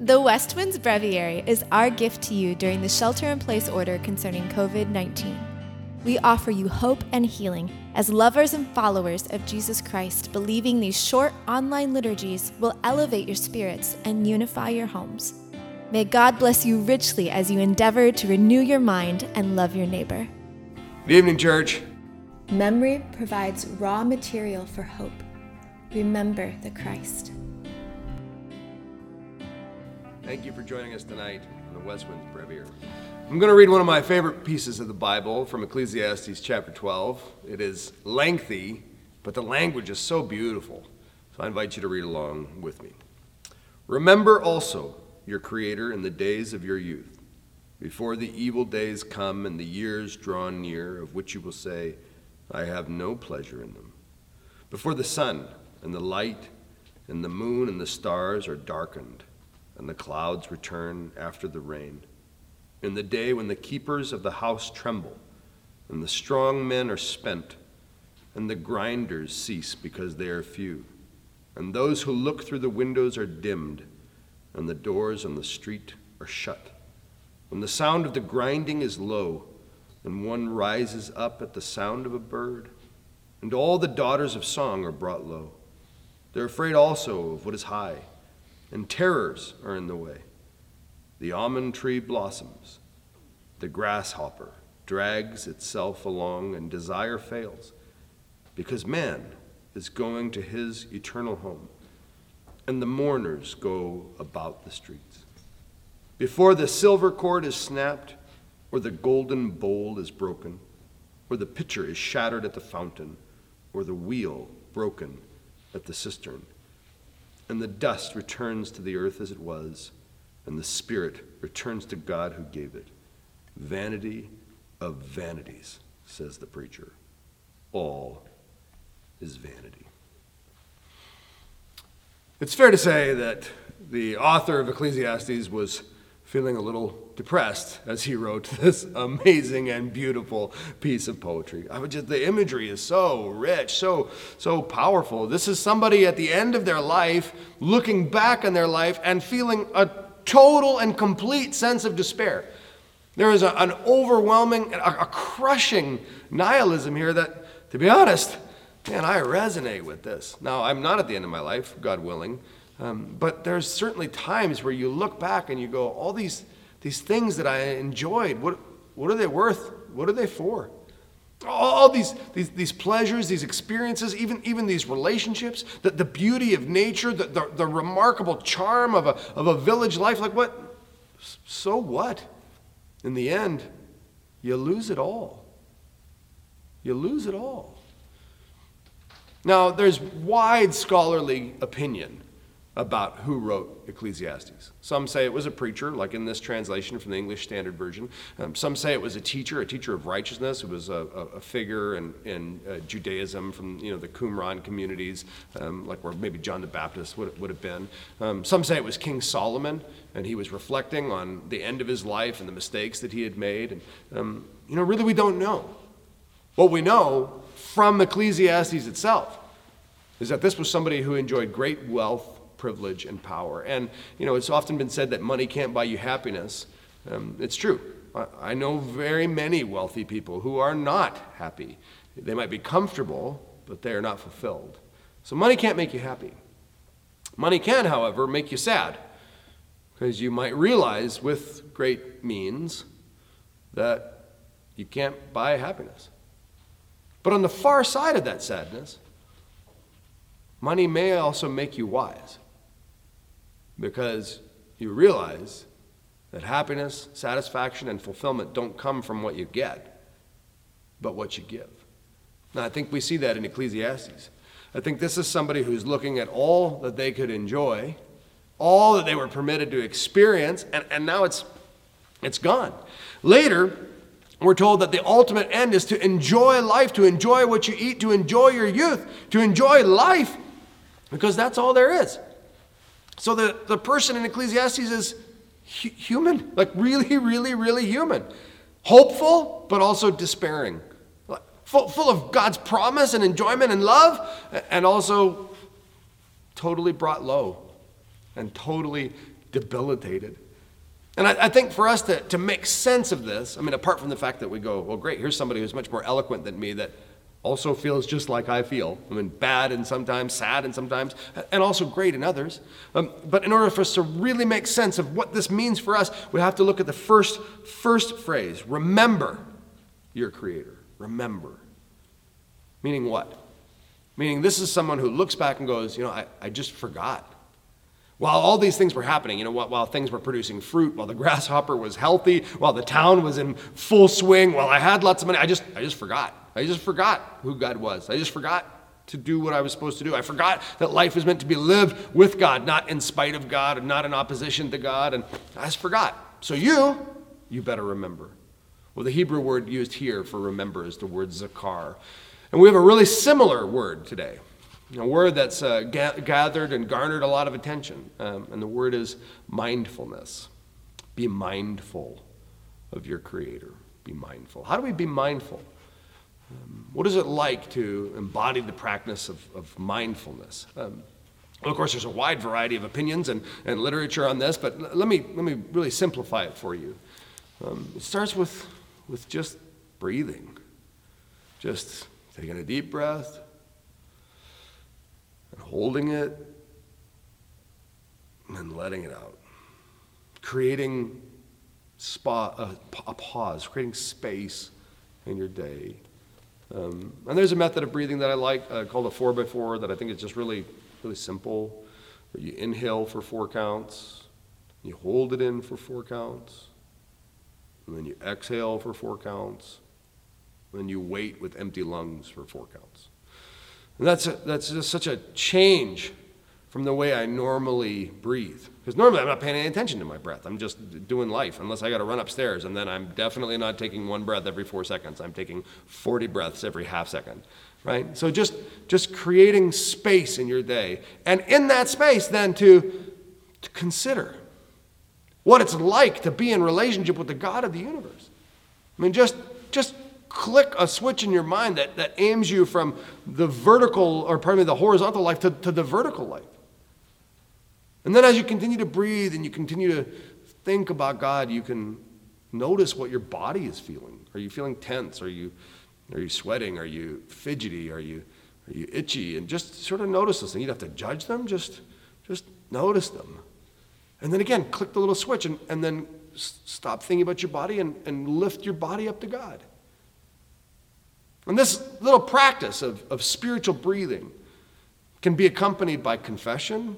The West Winds Breviary is our gift to you during the shelter in place order concerning COVID 19. We offer you hope and healing as lovers and followers of Jesus Christ, believing these short online liturgies will elevate your spirits and unify your homes. May God bless you richly as you endeavor to renew your mind and love your neighbor. Good evening, church. Memory provides raw material for hope. Remember the Christ. Thank you for joining us tonight on the West Winds Breviary. I'm going to read one of my favorite pieces of the Bible from Ecclesiastes chapter 12. It is lengthy, but the language is so beautiful. So I invite you to read along with me. Remember also your Creator in the days of your youth, before the evil days come and the years draw near, of which you will say, I have no pleasure in them. Before the sun and the light and the moon and the stars are darkened and the clouds return after the rain. In the day when the keepers of the house tremble, and the strong men are spent, and the grinders cease because they are few, and those who look through the windows are dimmed, and the doors on the street are shut. When the sound of the grinding is low, and one rises up at the sound of a bird, and all the daughters of song are brought low. They're afraid also of what is high and terrors are in the way. The almond tree blossoms, the grasshopper drags itself along, and desire fails, because man is going to his eternal home, and the mourners go about the streets. Before the silver cord is snapped, or the golden bowl is broken, or the pitcher is shattered at the fountain, or the wheel broken at the cistern and the dust returns to the earth as it was, and the spirit returns to God who gave it. Vanity of vanities, says the preacher. All is vanity. It's fair to say that the author of Ecclesiastes was feeling a little depressed as he wrote this amazing and beautiful piece of poetry. I would just the imagery is so rich, so so powerful. This is somebody at the end of their life looking back on their life and feeling a total and complete sense of despair. There is a, an overwhelming, a, a crushing nihilism here that, to be honest, man, I resonate with this. Now, I'm not at the end of my life, God willing, um, but there's certainly times where you look back and you go, all these these things that I enjoyed, what, what are they worth? What are they for? All these, these, these pleasures, these experiences, even, even these relationships, the, the beauty of nature, the, the, the remarkable charm of a, of a village life, like what? So what? In the end, you lose it all. You lose it all. Now, there's wide scholarly opinion about who wrote Ecclesiastes. Some say it was a preacher, like in this translation from the English Standard Version. Um, some say it was a teacher, a teacher of righteousness, who was a, a, figure in, in uh, Judaism from you know the Qumran communities, um, like where maybe John the Baptist would, would have been. Um, some say it was King Solomon, and he was reflecting on the end of his life and the mistakes that he had made. And um, you know, really, we don't know. What we know from Ecclesiastes itself is that this was somebody who enjoyed great wealth privilege and power. And, you know, it's often been said that money can't buy you happiness. Um, it's true. I, I know very many wealthy people who are not happy. They might be comfortable, but they are not fulfilled. So money can't make you happy. Money can, however, make you sad because you might realize with great means that you can't buy happiness. But on the far side of that sadness, money may also make you wise because you realize that happiness, satisfaction, and fulfillment don't come from what you get, but what you give. Now, I think we see that in Ecclesiastes. I think this is somebody who's looking at all that they could enjoy, all that they were permitted to experience, and, and now it's, it's gone. Later, we're told that the ultimate end is to enjoy life, to enjoy what you eat, to enjoy your youth, to enjoy life, because that's all there is. So the, the person in Ecclesiastes is hu- human, like really, really, really human. Hopeful, but also despairing. Full, full of God's promise and enjoyment and love, and also totally brought low and totally debilitated. And I, I, think for us to, to make sense of this, I mean, apart from the fact that we go, well, great, here's somebody who's much more eloquent than me that also feels just like I feel. I mean, bad and sometimes, sad and sometimes, and also great in others. Um, but in order for us to really make sense of what this means for us, we have to look at the first, first phrase remember your Creator. Remember. Meaning what? Meaning this is someone who looks back and goes, you know, I, I just forgot. While all these things were happening, you know, while, while things were producing fruit, while the grasshopper was healthy, while the town was in full swing, while I had lots of money, I just, I just forgot. I just forgot who God was. I just forgot to do what I was supposed to do. I forgot that life was meant to be lived with God, not in spite of God and not in opposition to God. And I just forgot. So you, you better remember. Well, the Hebrew word used here for remember is the word zakar. And we have a really similar word today, a word that's uh, ga- gathered and garnered a lot of attention. Um, and the word is mindfulness. Be mindful of your Creator. Be mindful. How do we be mindful? Um, what is it like to embody the practice of, of mindfulness? Um, well, of course, there's a wide variety of opinions and, and literature on this, but let me, let me really simplify it for you. Um, it starts with, with just breathing, just taking a deep breath and holding it and letting it out. Creating spa, a, a pause, creating space in your day um, and there's a method of breathing that I like uh, called a 4 by 4 that I think is just really, really simple. Where you inhale for four counts, you hold it in for four counts, and then you exhale for four counts, and then you wait with empty lungs for four counts. And that's, a, that's just such a change from the way I normally breathe. Because normally I'm not paying any attention to my breath. I'm just doing life, unless I got to run upstairs. And then I'm definitely not taking one breath every four seconds. I'm taking 40 breaths every half second, right? So just, just creating space in your day. And in that space, then to, to consider what it's like to be in relationship with the God of the universe. I mean, just, just click a switch in your mind that, that aims you from the vertical, or pardon me, the horizontal life to, to the vertical life. And then as you continue to breathe and you continue to think about God, you can notice what your body is feeling. Are you feeling tense? Are you, are you sweating? Are you fidgety? Are you, are you itchy? And just sort of notice those things. You don't have to judge them, just, just notice them. And then again, click the little switch and, and then stop thinking about your body and, and lift your body up to God. And this little practice of, of spiritual breathing can be accompanied by confession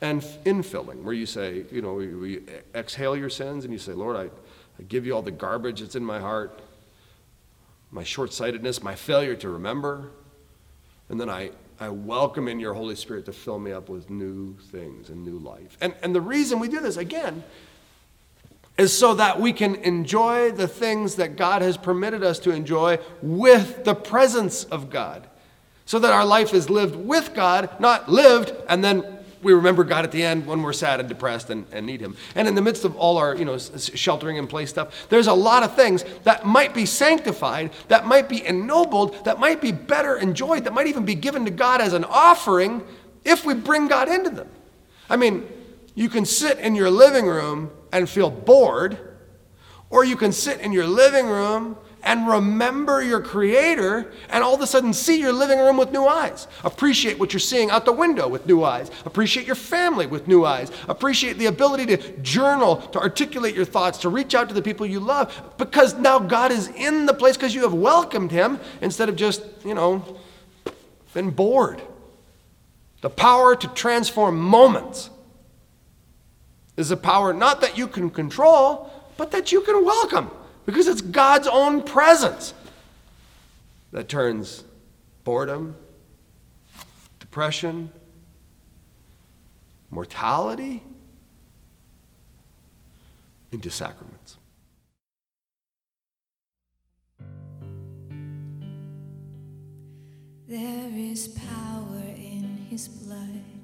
and infilling, where you say, you know, you exhale your sins and you say, Lord, I, I give you all the garbage that's in my heart, my short sightedness, my failure to remember. And then I, I welcome in your Holy Spirit to fill me up with new things and new life. And, and the reason we do this, again, is so that we can enjoy the things that God has permitted us to enjoy with the presence of God. So that our life is lived with God, not lived and then we remember God at the end when we're sad and depressed and, and need Him. And in the midst of all our, you know, sheltering in place stuff, there's a lot of things that might be sanctified, that might be ennobled, that might be better enjoyed, that might even be given to God as an offering if we bring God into them. I mean, you can sit in your living room and feel bored, or you can sit in your living room and remember your Creator and all of a sudden see your living room with new eyes. Appreciate what you're seeing out the window with new eyes. Appreciate your family with new eyes. Appreciate the ability to journal, to articulate your thoughts, to reach out to the people you love because now God is in the place because you have welcomed Him instead of just, you know, been bored. The power to transform moments is a power not that you can control, but that you can welcome. Because it's God's own presence that turns boredom, depression, mortality into sacraments. There is power in his blood.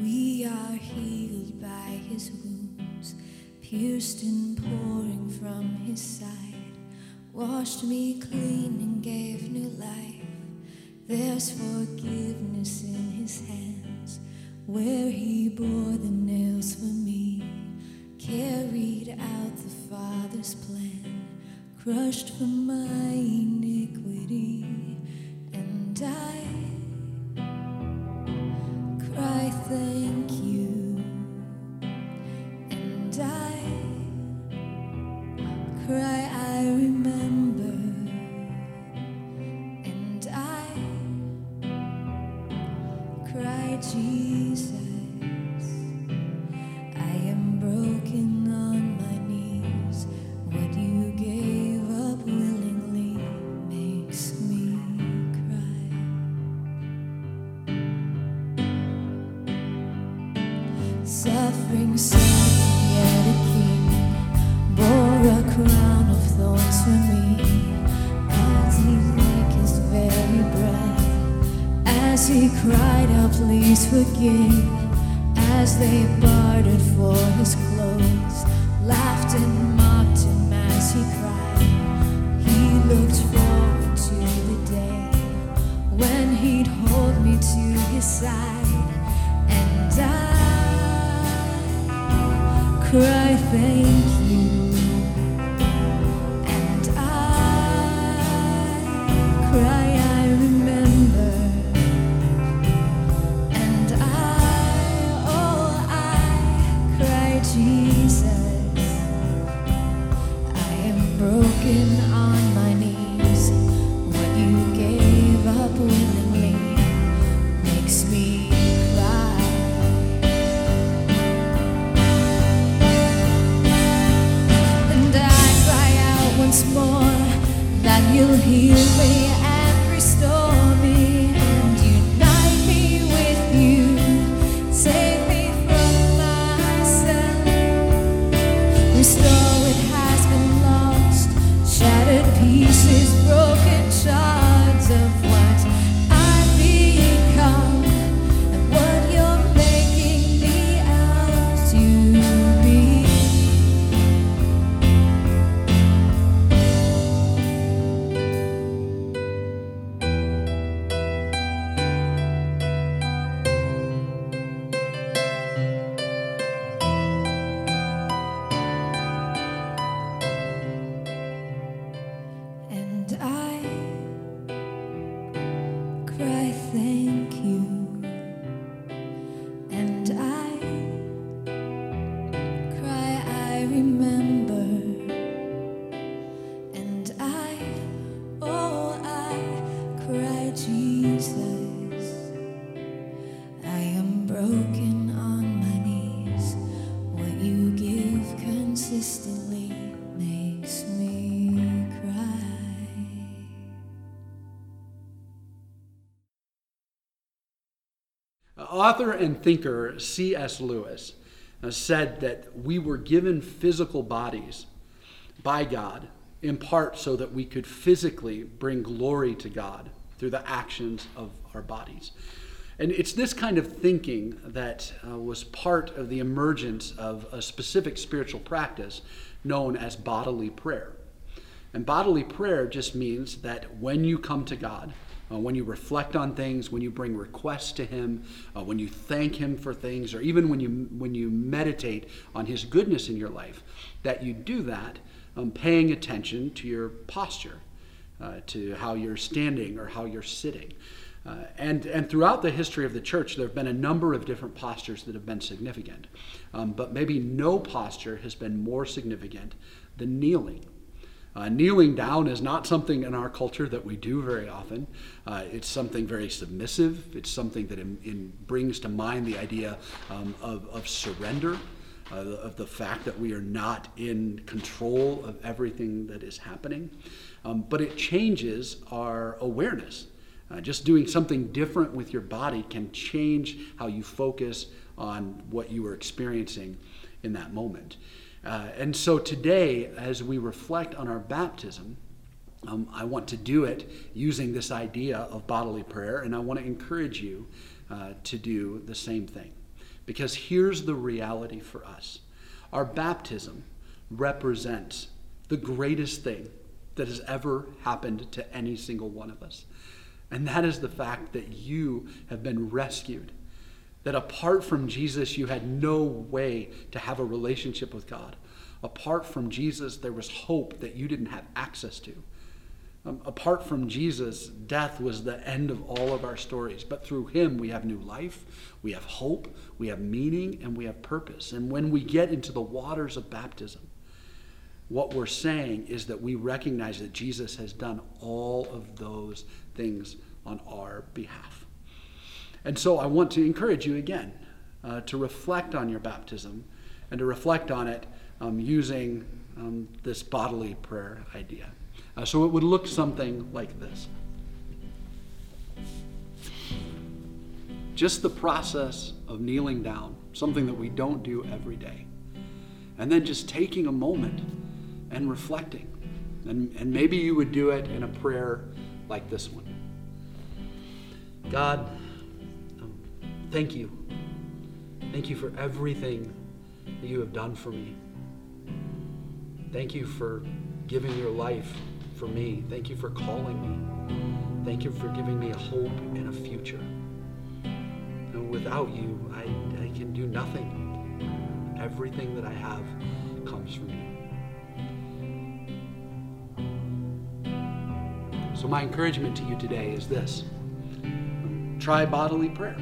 We are healed by his wounds, pierced and pouring from his side, washed me clean and gave new life. There's forgiveness in his hands, where he bore the nails for me, carried out the Father's plan, crushed for my. Thank you, Suffering son, yet a king, bore a crown of thorns for me. As he drank his very breath, as he cried out, please forgive. As they bartered for his clothes, laughed and mocked him as he cried. He looked forward to the day when he'd hold me to his side, and I cry, thank you, you'll heal me Author and thinker C.S. Lewis uh, said that we were given physical bodies by God in part so that we could physically bring glory to God through the actions of our bodies. And it's this kind of thinking that uh, was part of the emergence of a specific spiritual practice known as bodily prayer. And bodily prayer just means that when you come to God, uh, when you reflect on things, when you bring requests to Him, uh, when you thank Him for things, or even when you when you meditate on His goodness in your life, that you do that um, paying attention to your posture, to how you're standing or how you're sitting. Uh, and, and throughout the history of the church, there have been a number of different postures that have been significant. Um, but maybe no posture has been more significant than kneeling. Uh, kneeling down is not something in our culture that we do very often. Uh, it's something very submissive. It's something that in, in brings to mind the idea um, of, of surrender, uh, of the fact that we are not in control of everything that is happening. Um, but it changes our awareness. Uh, just doing something different with your body can change how you focus on what you are experiencing in that moment. Uh, and so today, as we reflect on our baptism, um, I want to do it using this idea of bodily prayer, and I want to encourage you uh, to do the same thing. Because here's the reality for us our baptism represents the greatest thing that has ever happened to any single one of us. And that is the fact that you have been rescued That apart from Jesus, you had no way to have a relationship with God. Apart from Jesus, there was hope that you didn't have access to. Um, apart from Jesus, death was the end of all of our stories. But through him, we have new life, we have hope, we have meaning, and we have purpose. And when we get into the waters of baptism, what we're saying is that we recognize that Jesus has done all of those things on our behalf. And so I want to encourage you again uh, to reflect on your baptism and to reflect on it um, using um, this bodily prayer idea. Uh, so it would look something like this. Just the process of kneeling down, something that we don't do every day. And then just taking a moment and reflecting. And, and maybe you would do it in a prayer like this one God, um, thank you. Thank you for everything that you have done for me. Thank you for giving your life for me. Thank you for calling me. Thank you for giving me a hope and a future. And without you, I, I can do nothing. Everything that I have comes from you. So, my encouragement to you today is this try bodily prayer.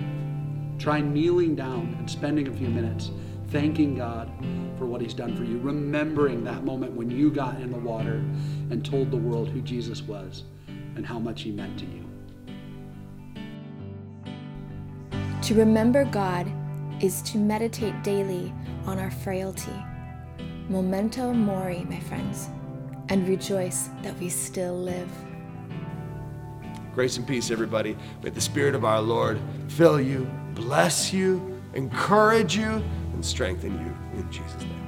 Try kneeling down and spending a few minutes thanking God for what He's done for you, remembering that moment when you got in the water and told the world who Jesus was and how much He meant to you. To remember God is to meditate daily on our frailty. Memento mori, my friends, and rejoice that we still live. Grace and peace, everybody. May the Spirit of our Lord fill you, bless you, encourage you, and strengthen you in Jesus' name.